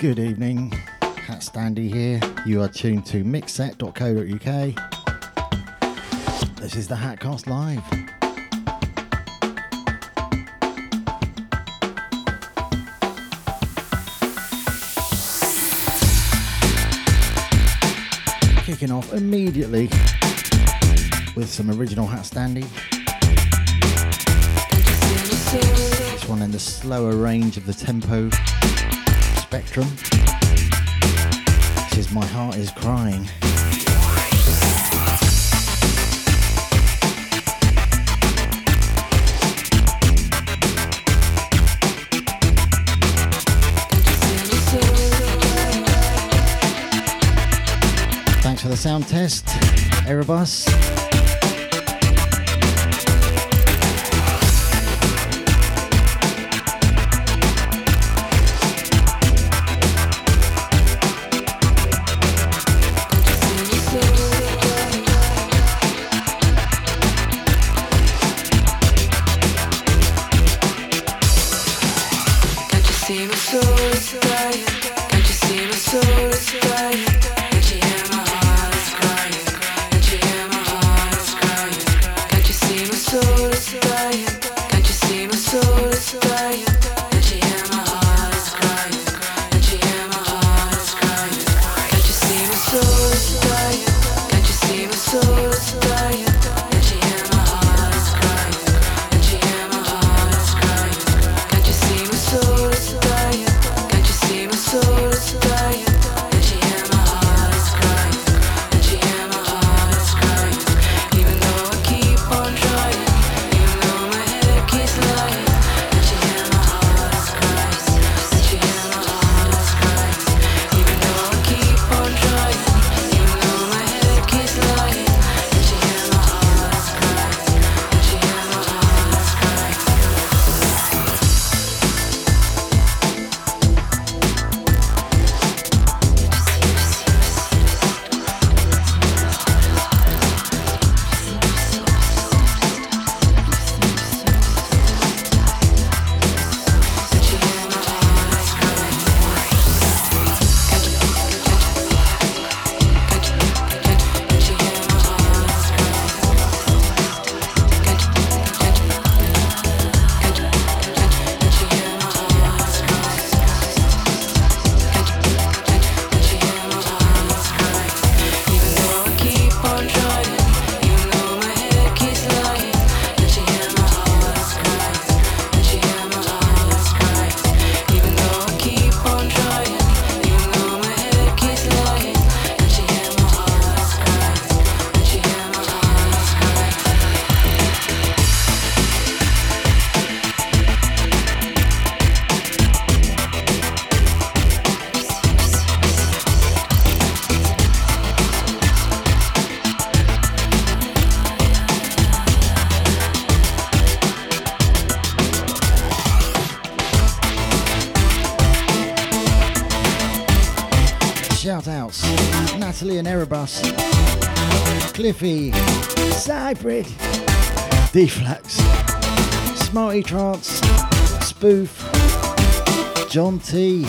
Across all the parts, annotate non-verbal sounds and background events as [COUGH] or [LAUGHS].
Good evening, HatStandy here. You are tuned to mixset.co.uk. This is the Hatcast Live. Kicking off immediately with some original HatStandy. This one in the slower range of the tempo spectrum. This is My Heart is Crying. Thanks for the sound test, Erebus. Erebus, Cliffy, Cybrid, Deflux, Smarty Trance, Spoof, John T.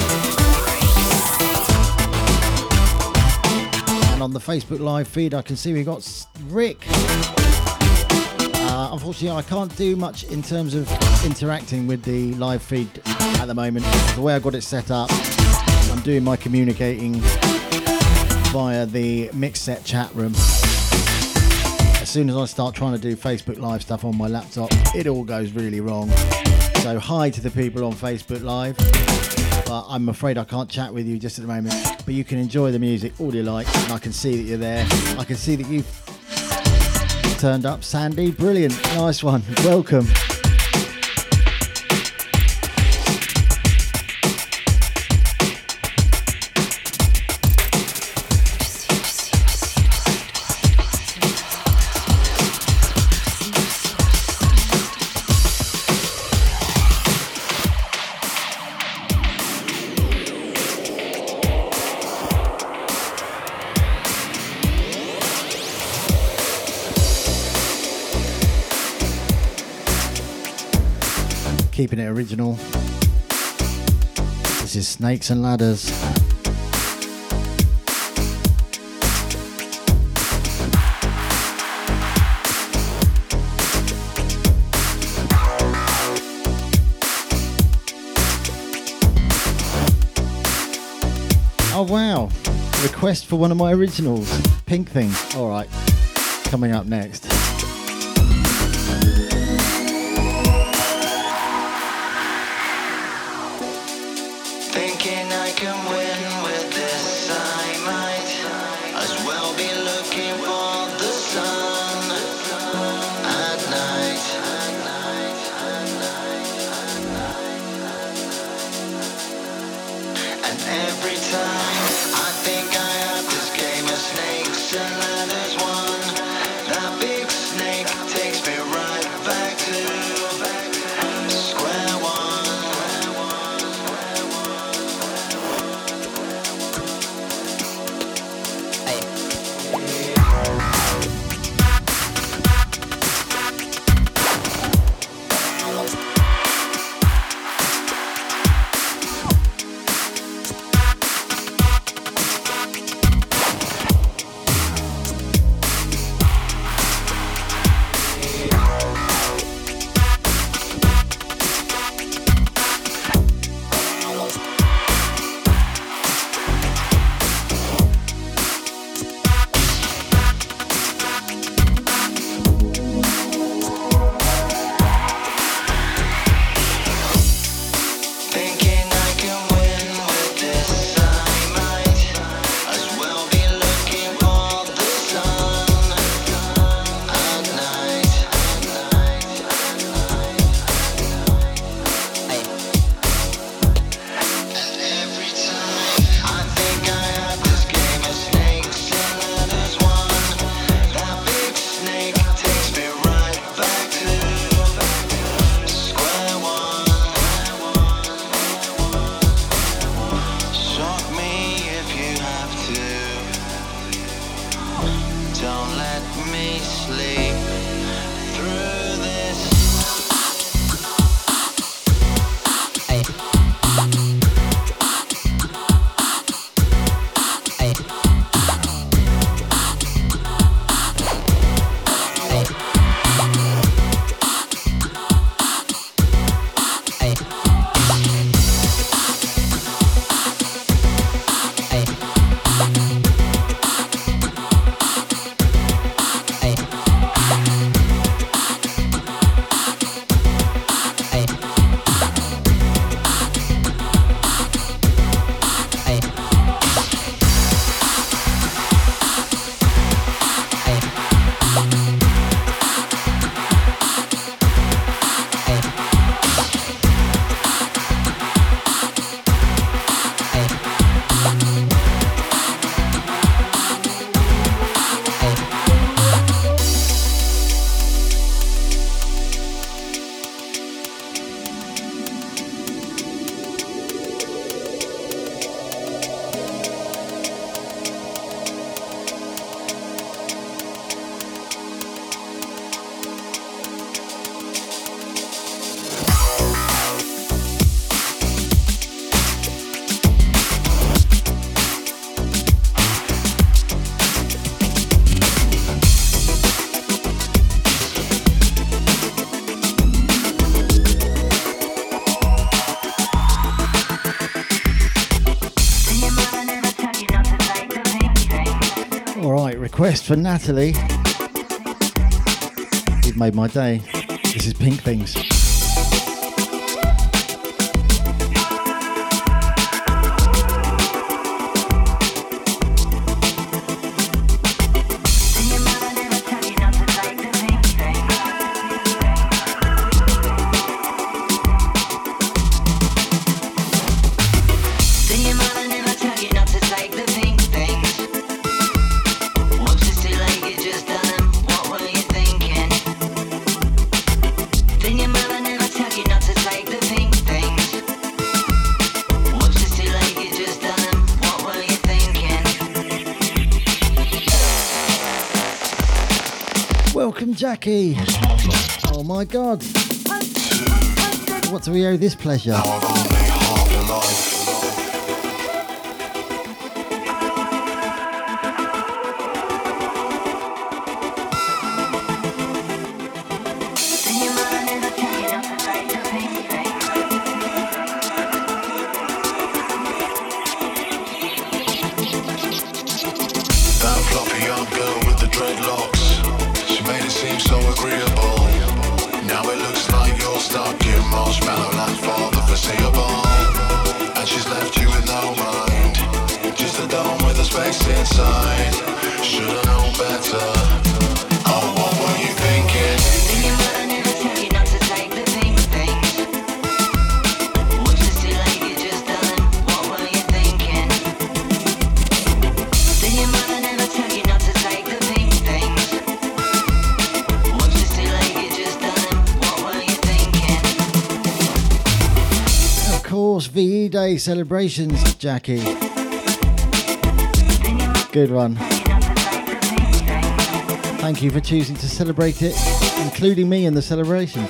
And on the Facebook live feed, I can see we've got Rick. Uh, unfortunately, I can't do much in terms of interacting with the live feed at the moment. The way I got it set up, I'm doing my communicating via the mix set chat room. As soon as I start trying to do Facebook Live stuff on my laptop, it all goes really wrong. So, hi to the people on Facebook Live. But I'm afraid I can't chat with you just at the moment. But you can enjoy the music all you like, and I can see that you're there. I can see that you've turned up. Sandy, brilliant. Nice one. Welcome. Original. This is Snakes and Ladders. Oh wow, request for one of my originals, Pink Thing. Alright, coming up next. Request for Natalie. You've made my day. This is Pink Things. Jackie. Oh my god. What do we owe this pleasure? Celebrations, Jackie. Good one. Thank you for choosing to celebrate it, including me in the celebration.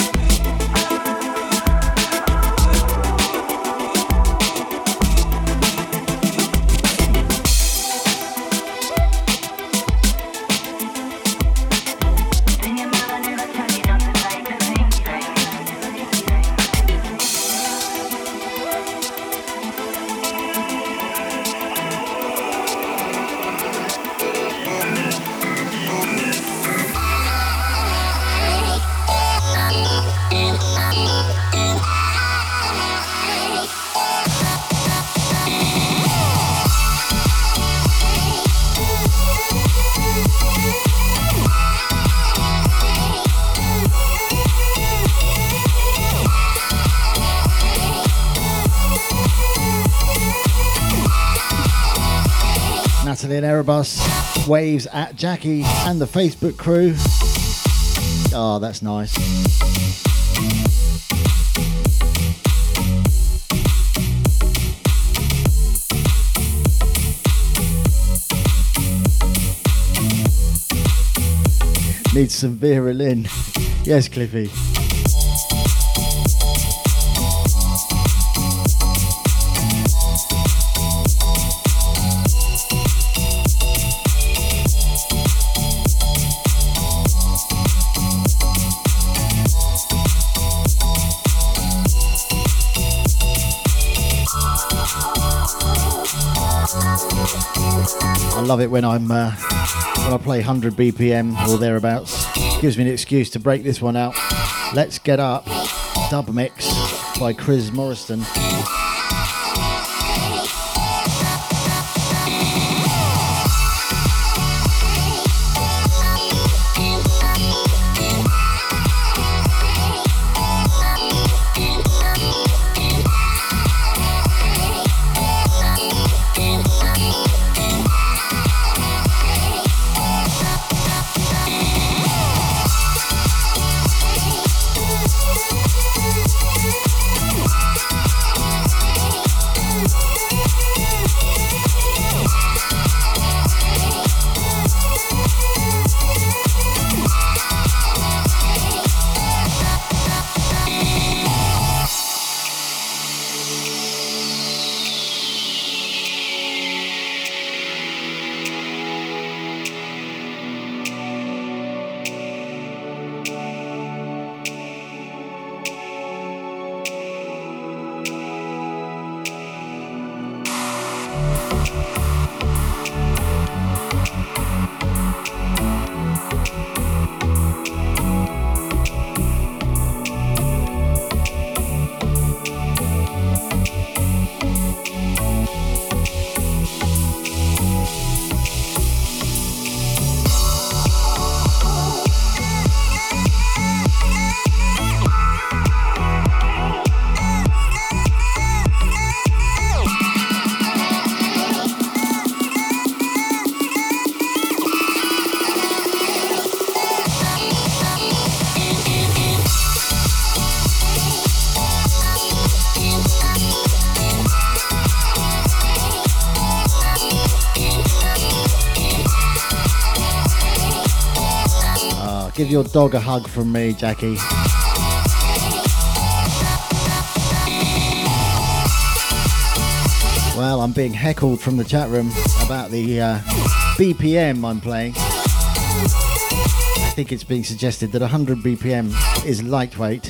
Waves at Jackie and the Facebook crew. Oh, that's nice. Needs some Vera Lynn. Yes, Cliffy. Love it when I'm uh, when I play 100 BPM or thereabouts. Gives me an excuse to break this one out. Let's get up. Dub mix by Chrizz Morrison. Give your dog a hug from me, Jackie. Well, I'm being heckled from the chat room about the uh, BPM I'm playing. I think it's being suggested that 100 BPM is lightweight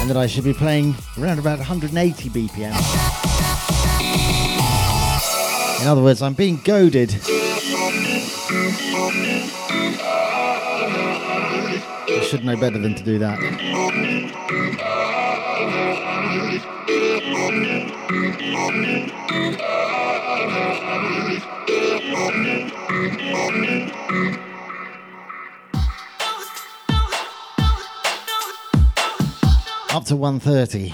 and that I should be playing around about 180 BPM. In other words, I'm being goaded should know better than to do that. Up to 1.30.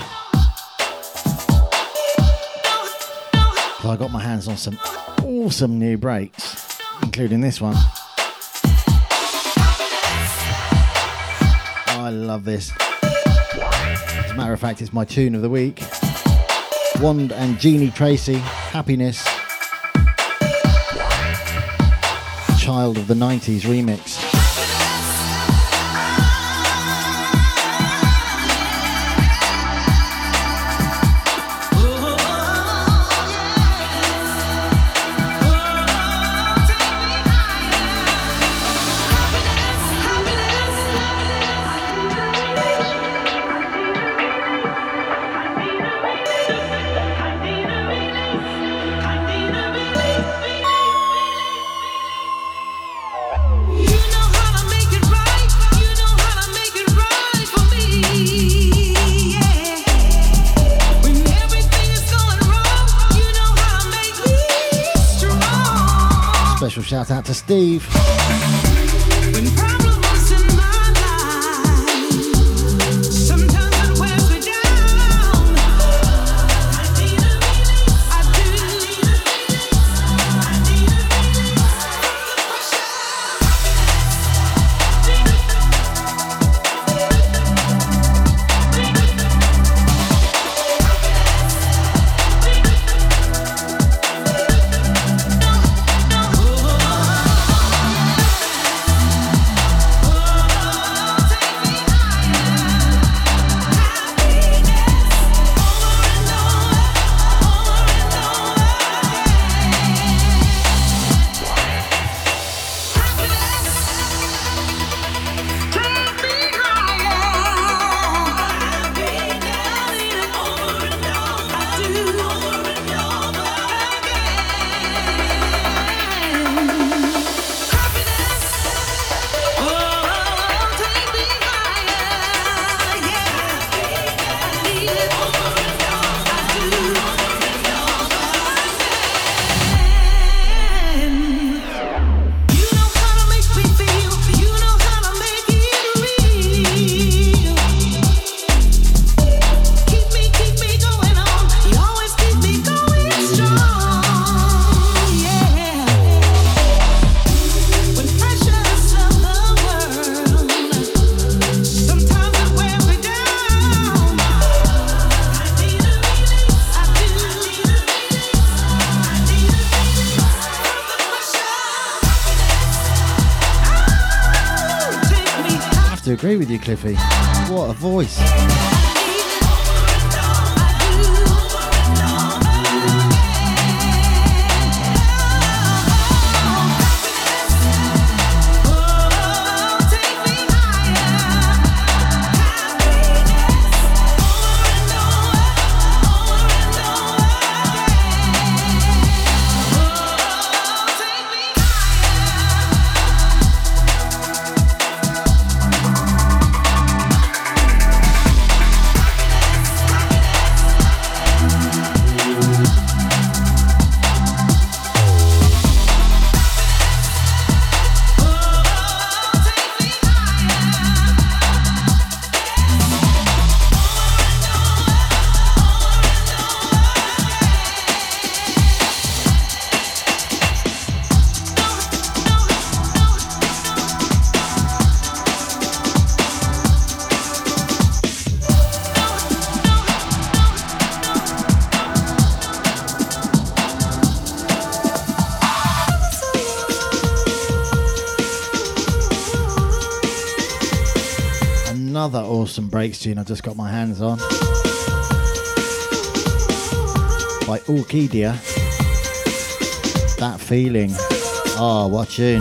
So I got my hands on some awesome new breaks, including this one. I love this. As a matter of fact, it's my tune of the week. Wand and Jeanie Tracy, Happiness. Child of the 90s remix. Shout out to Steve. Agree with you, Cliffy. What a voice. Breaks tune I just got my hands on by Orkidea. That feeling. Oh, what tune.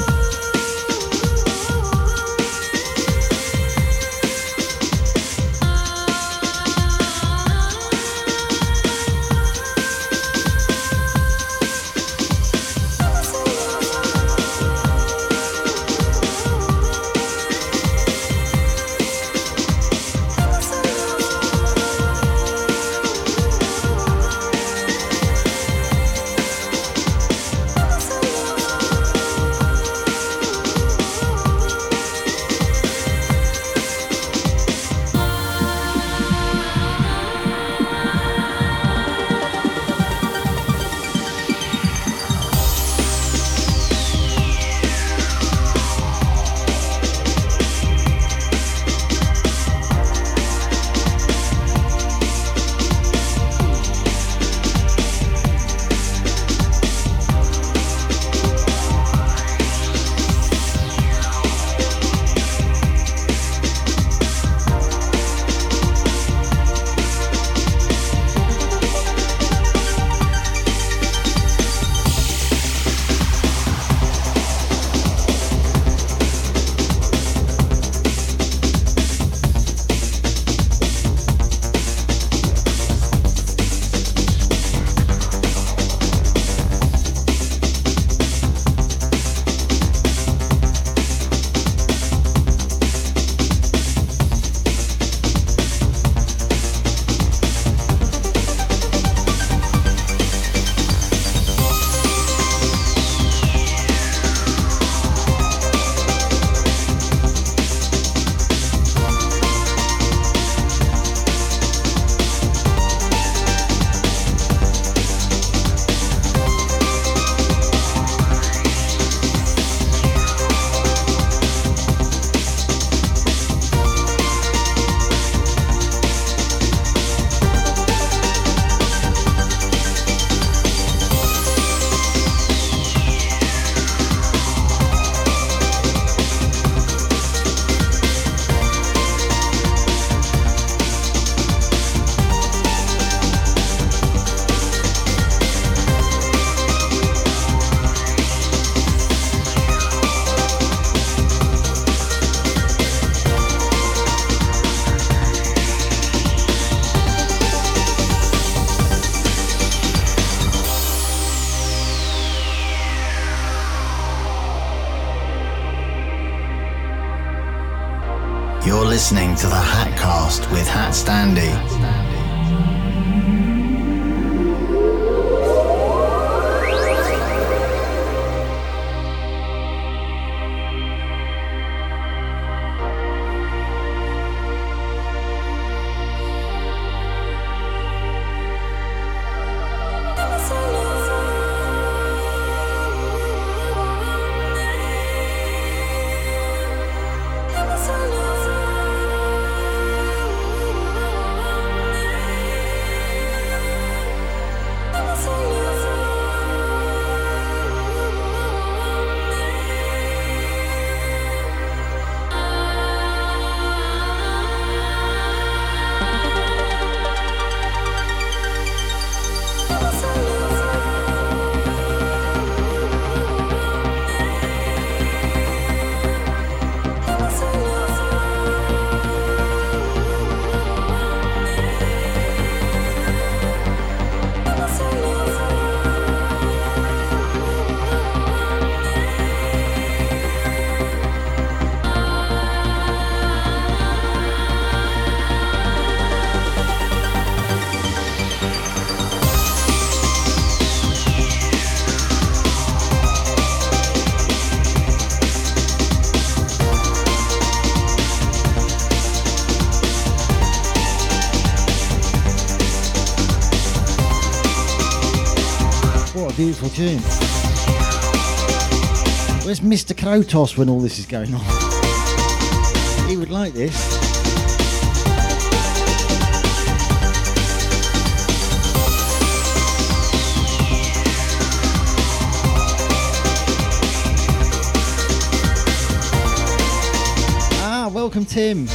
Tune. Where's Mr. Krotos when all this is going on? He would like this. Ah, welcome, Tim.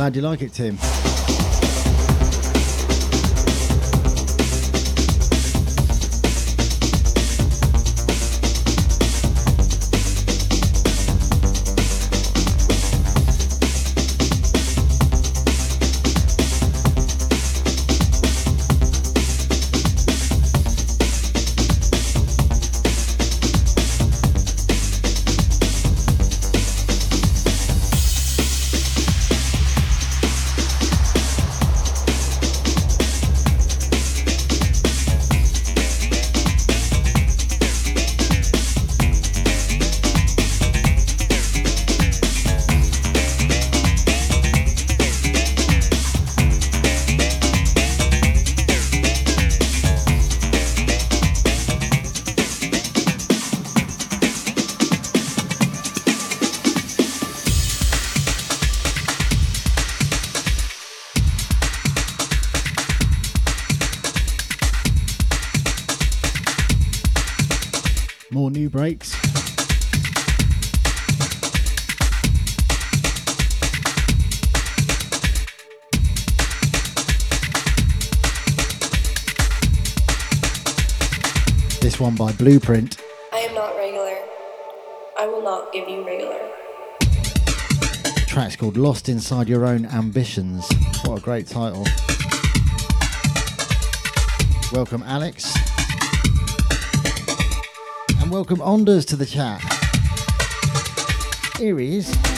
Glad you like it, Tim. By Blueprint. I am not regular. I will not give you regular. The track's called Lost Inside Your Own Ambitions. What a great title. Welcome, Alex And welcome Onders to the chat. Here he is.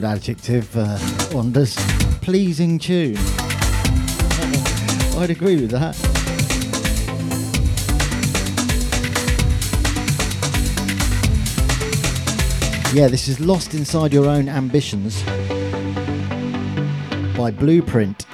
Good adjective, uh, Wonders. Pleasing tune. [LAUGHS] I'd agree with that. Yeah, this is Lost Inside Your Own Ambitions by Blueprint.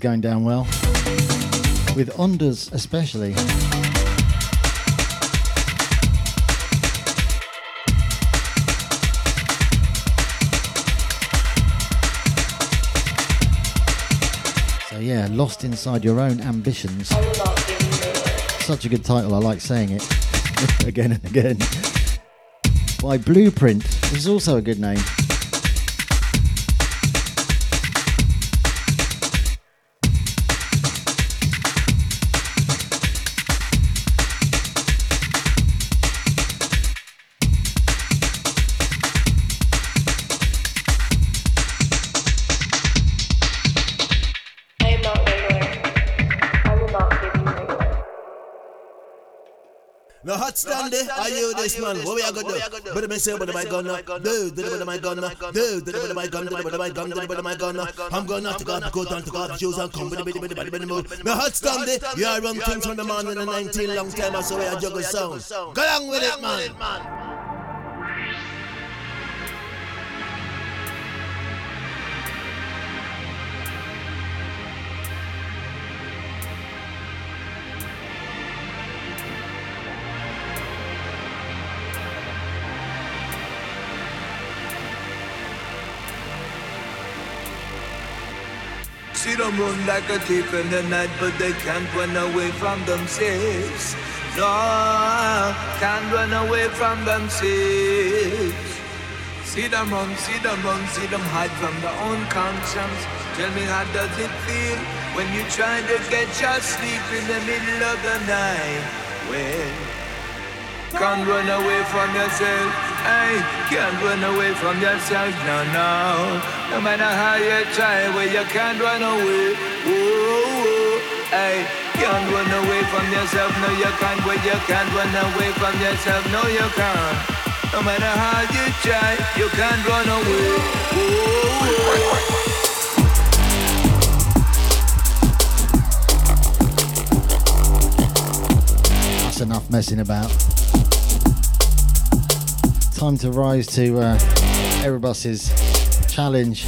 Going down well. With Ondas especially. So yeah, Lost Inside Your Own Inhibitions. Such a good title, I like saying it [LAUGHS] again and again. By Blueprint, which is also a good name. You this man? What we are gonna do? But me say, but my gun, do, do, but my gun, do, do, but my gun, do, but my gun, do, but my gun. I'm gonna take off the coat and take off the shoes and come with the bitty, bitty, bitty, move. No hot stand there, you are run things from the man in the 19 long time, I saw we are juggle sound. Go along with it, man. Run like a thief in the night, but they can't run away from themselves. No, can't run away from themselves. See them run, see them run, see them hide from their own conscience. Tell me how does it feel when you try to get your sleep in the middle of the night? Well, can't run away from yourself. Hey, can't run away from yourself. No, no. No matter how you try, well, you can't run away. Ooh, hey, can't run away from yourself, no you can't. Well, you can't run away from yourself, no you can't. No matter how you try, you can't run away. That's enough messing about. Time to rise to uh, Erebus's challenge.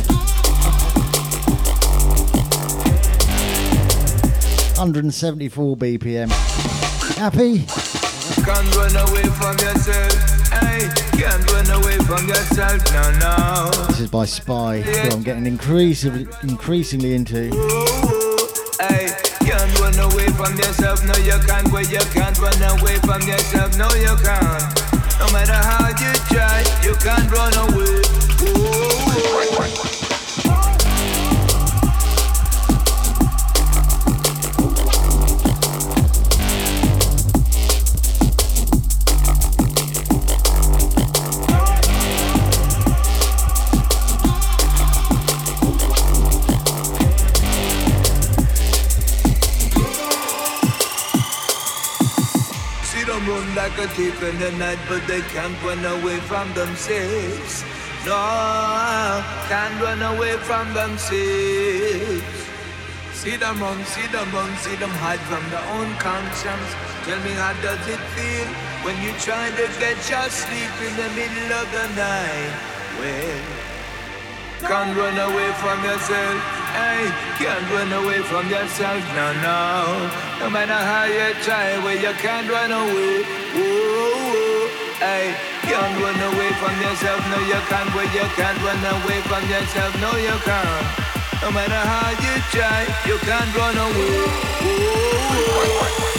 174 BPM. Happy? Can't run away from yourself. Hey, can't run away from yourself. No, no. This is by Spy, who I'm getting increasingly, increasingly into. Hey, can't run away from yourself. No, you can't. Well, you can't run away from yourself. No, you can't. No matter how you try, you can't run away. Ooh. A thief in the night, but they can't run away from themselves. No, can't run away from themselves. See them run, see them run, see them hide from their own conscience. Tell me how does it feel when you try to get your sleep in the middle of the night? Well, can't run away from yourself. Hey, can't run away from yourself. No, no. No matter how you try, well, you can't run away. Whoa, hey, can't run away from yourself. No, you can't. Well, you can't run away from yourself. No, you can't. No matter how you try, you can't run away. Whoa.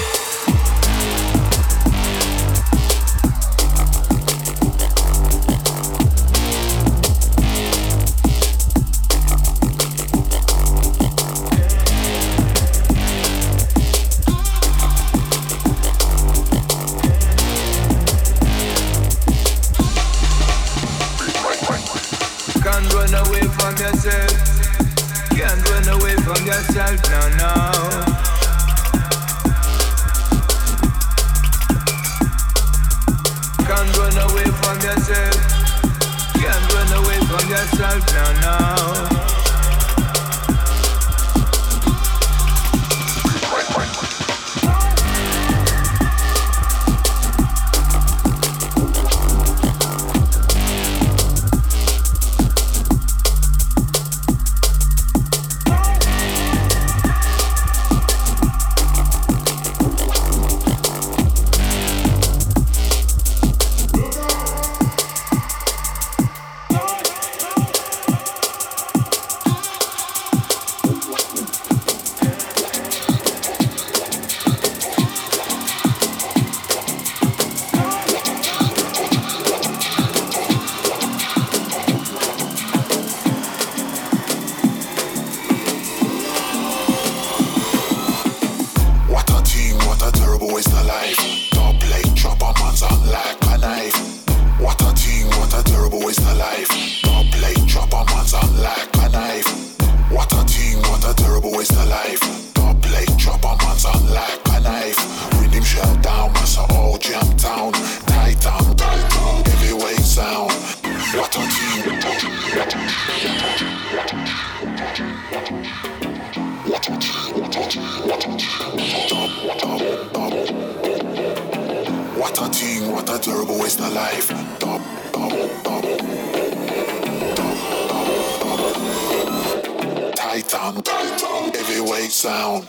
What a terrible waste of life. Don't chop a man's on like a knife. Read him shell down, massa all jam town. Tight on, heavyweight sound. What a thing, what a thing, what a a thing, what a thing, what a thing, what a terrible waste of life. Dub, dub, dub. Titan, heavyweight sound.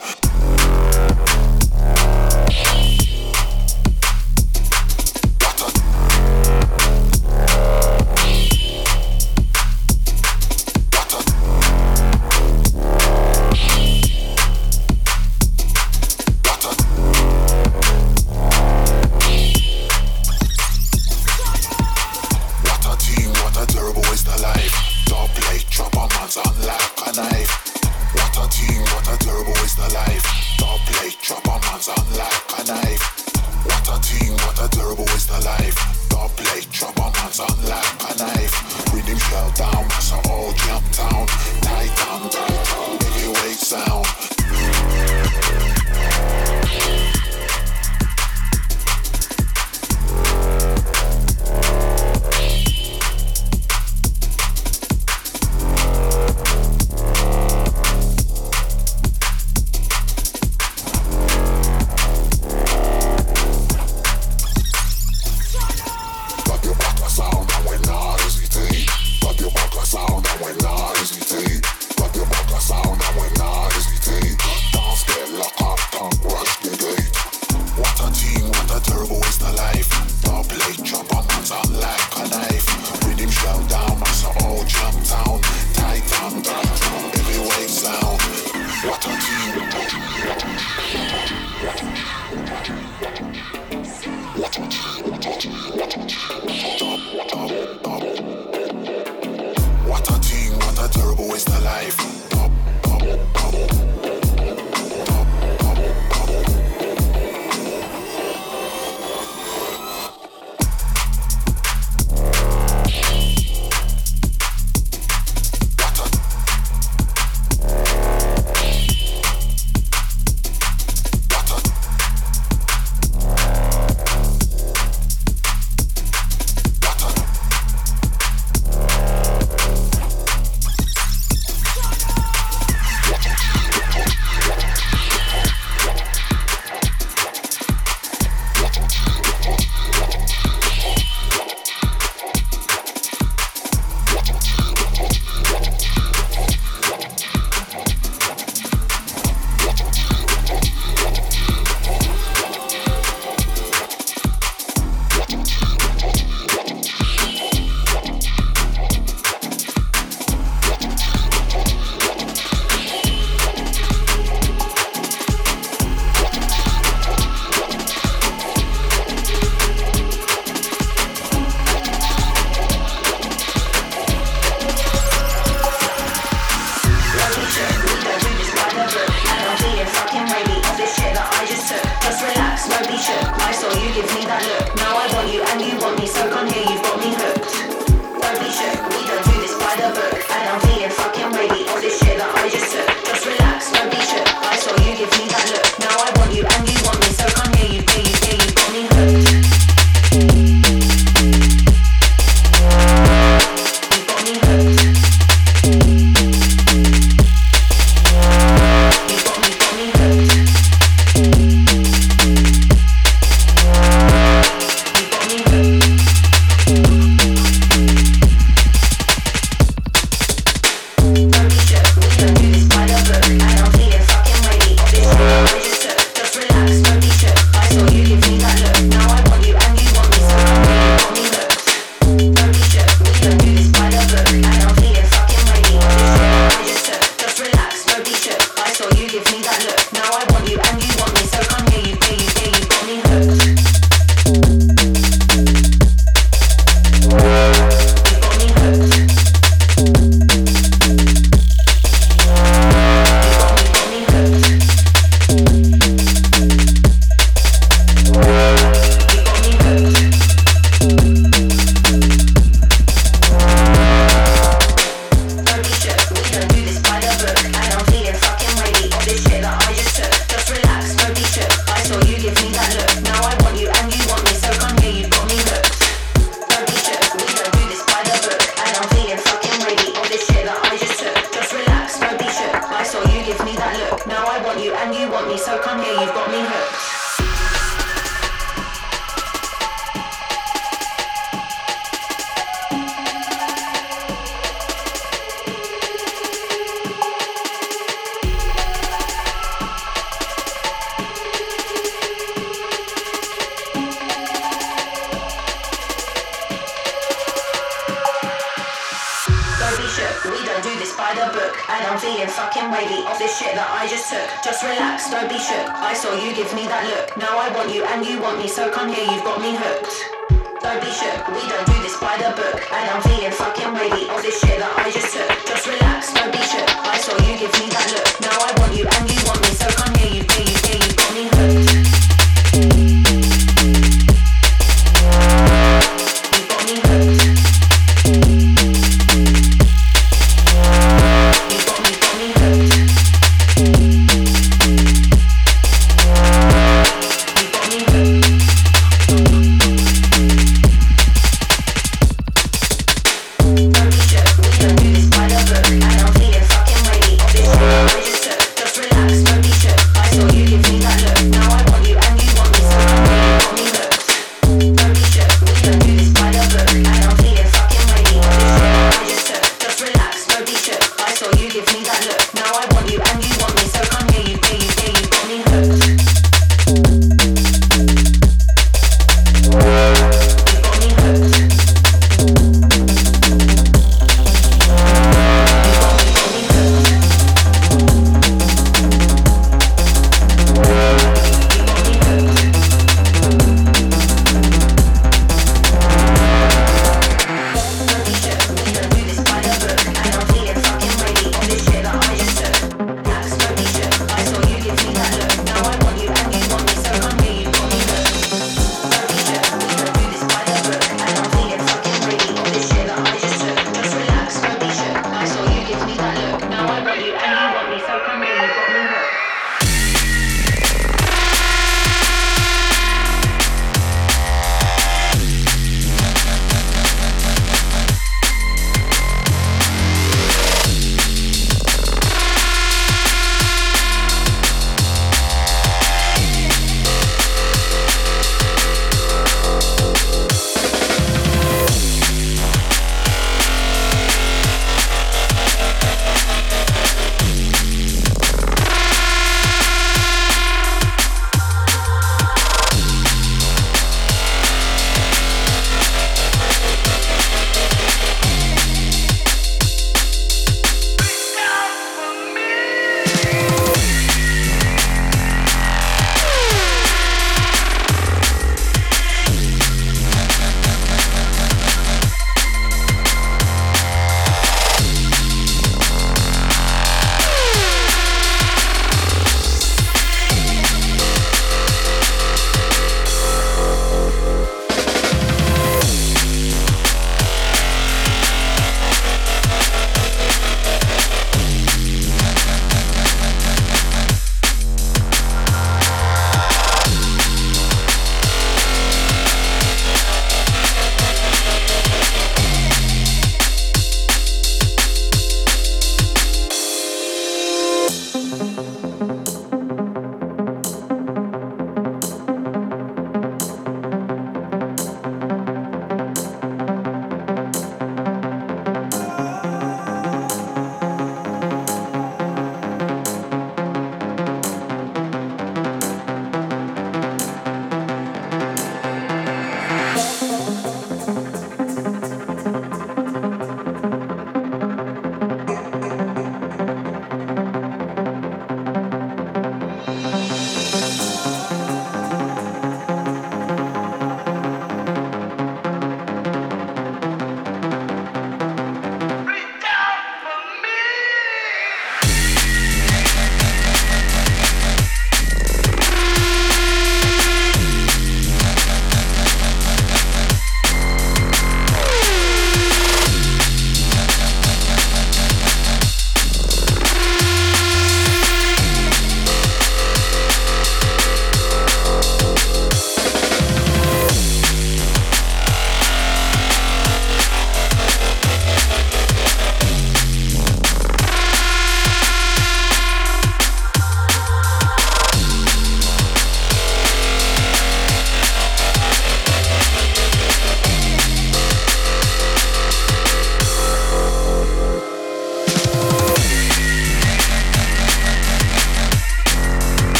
read a book and I'm feeling fucking wavy off this shit that I just took. Just relax, don't be shook. I saw you give me that look. Now I want you and you want me, so come here, you've got me hooked. Don't be shook, we don't do this by the book. And I'm feeling fucking wavy off this shit that I just took. Just relax, don't be shook. I saw you give me that look. Now I want you and you want me, so come here, you be.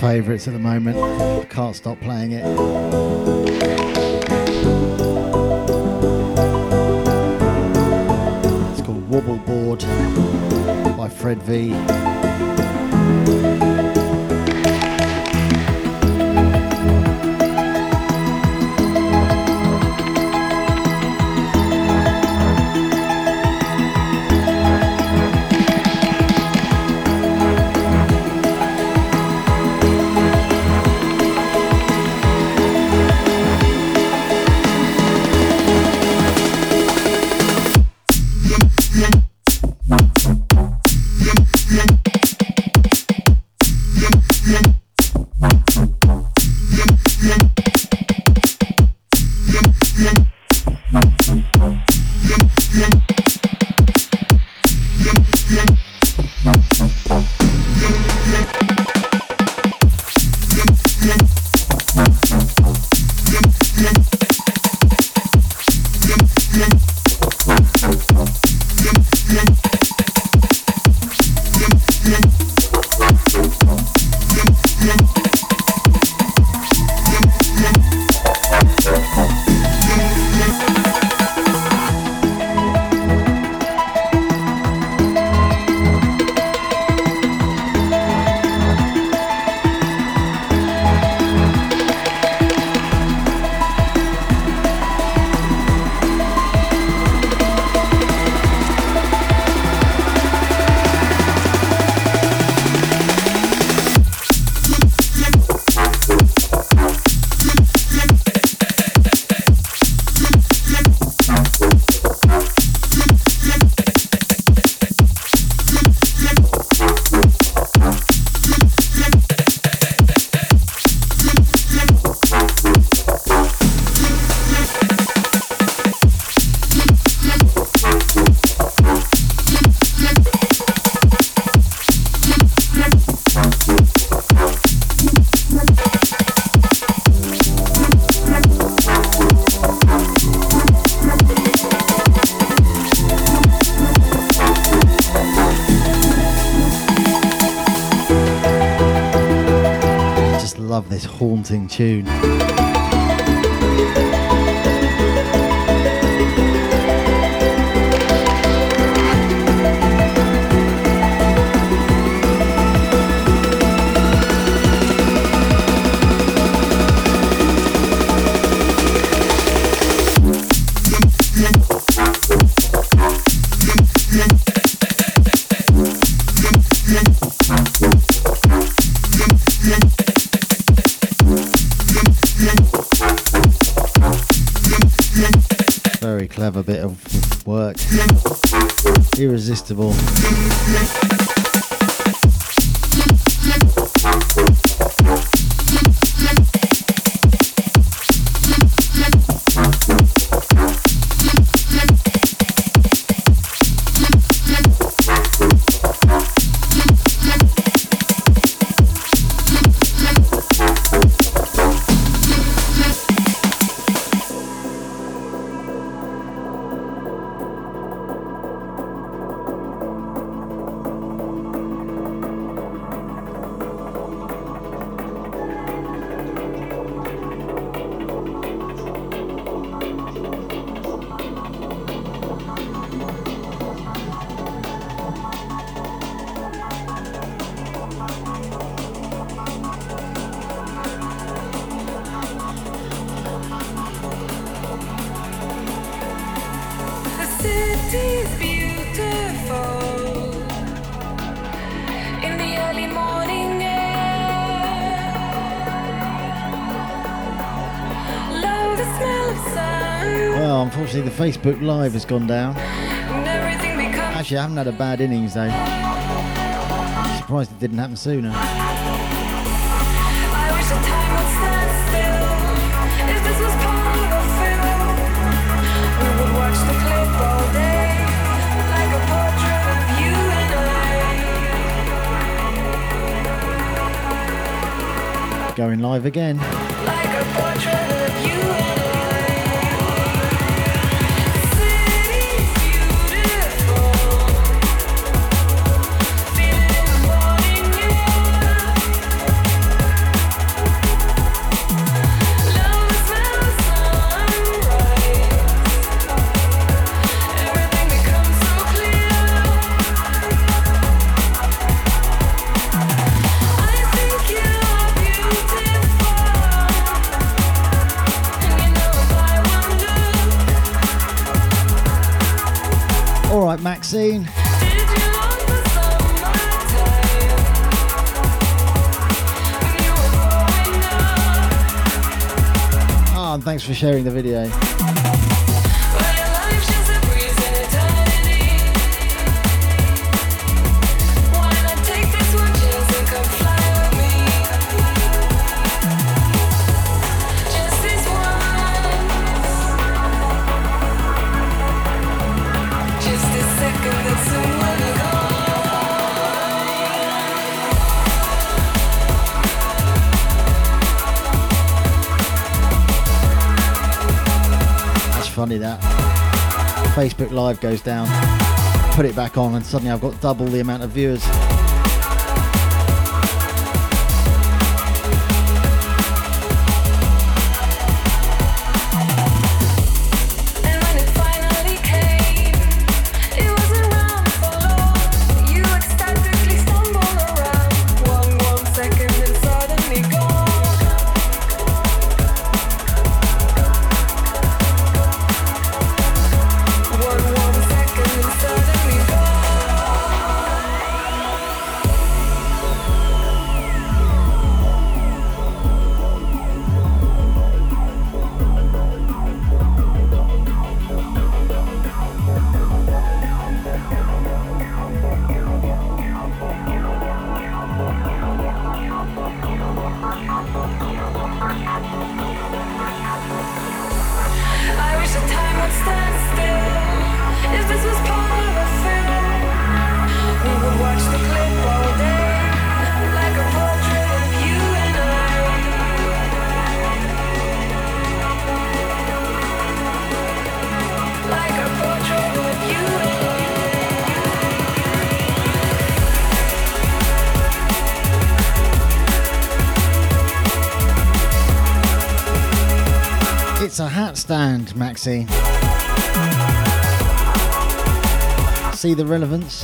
Favourites at the moment. I can't stop playing it. It's called Wobbleboard by Fred V. haunting tune. Irresistible. Facebook Live has gone down. Actually, I haven't had a bad innings though. Surprised it didn't happen sooner. going live the sharing the video. Facebook Live goes down. Put it back on, and suddenly I've got double the amount of viewers. Maxine. See the relevance?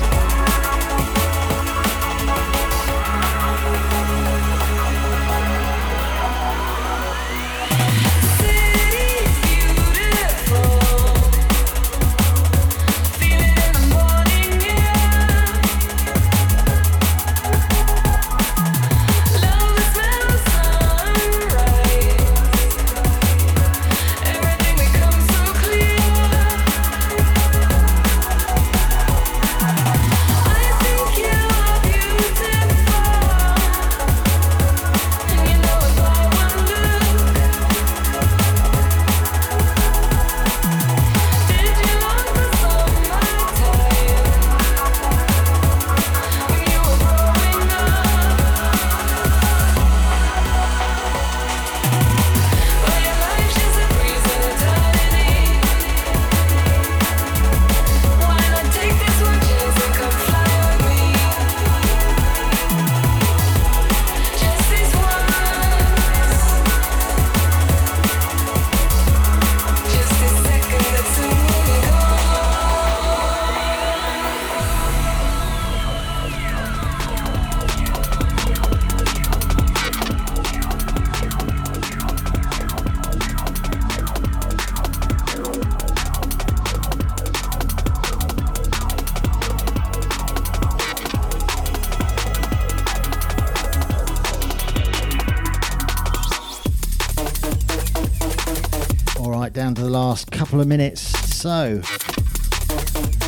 Couple of minutes. So,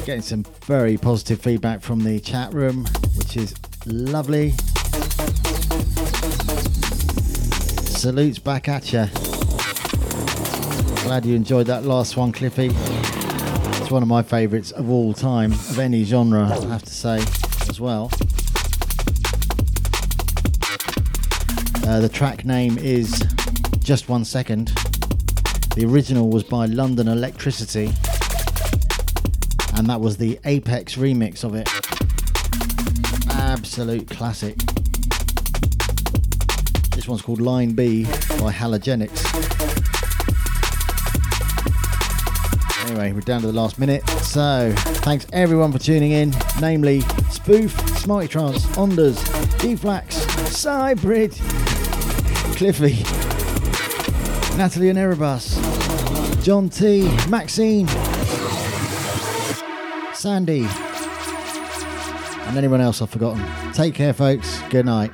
getting some very positive feedback from the chat room, which is lovely. Salutes back at you. Glad you enjoyed that last one, Cliffy. It's one of my favourites of all time, of any genre, I have to say, as well. Uh, the track name is Just One Second. The original was by London Elektricity, and that was the Apex remix of it. Absolute classic. This one's called Line B by Halogenics. Anyway, we're down to the last minute. So, thanks everyone for tuning in, namely Spoof, Smarty Trance, Ondas, D-Flax, Cybrid, Cliffy, Natalie and Erebus, John T, Maxine, Sandy, and anyone else I've forgotten. Take care, folks. Good night.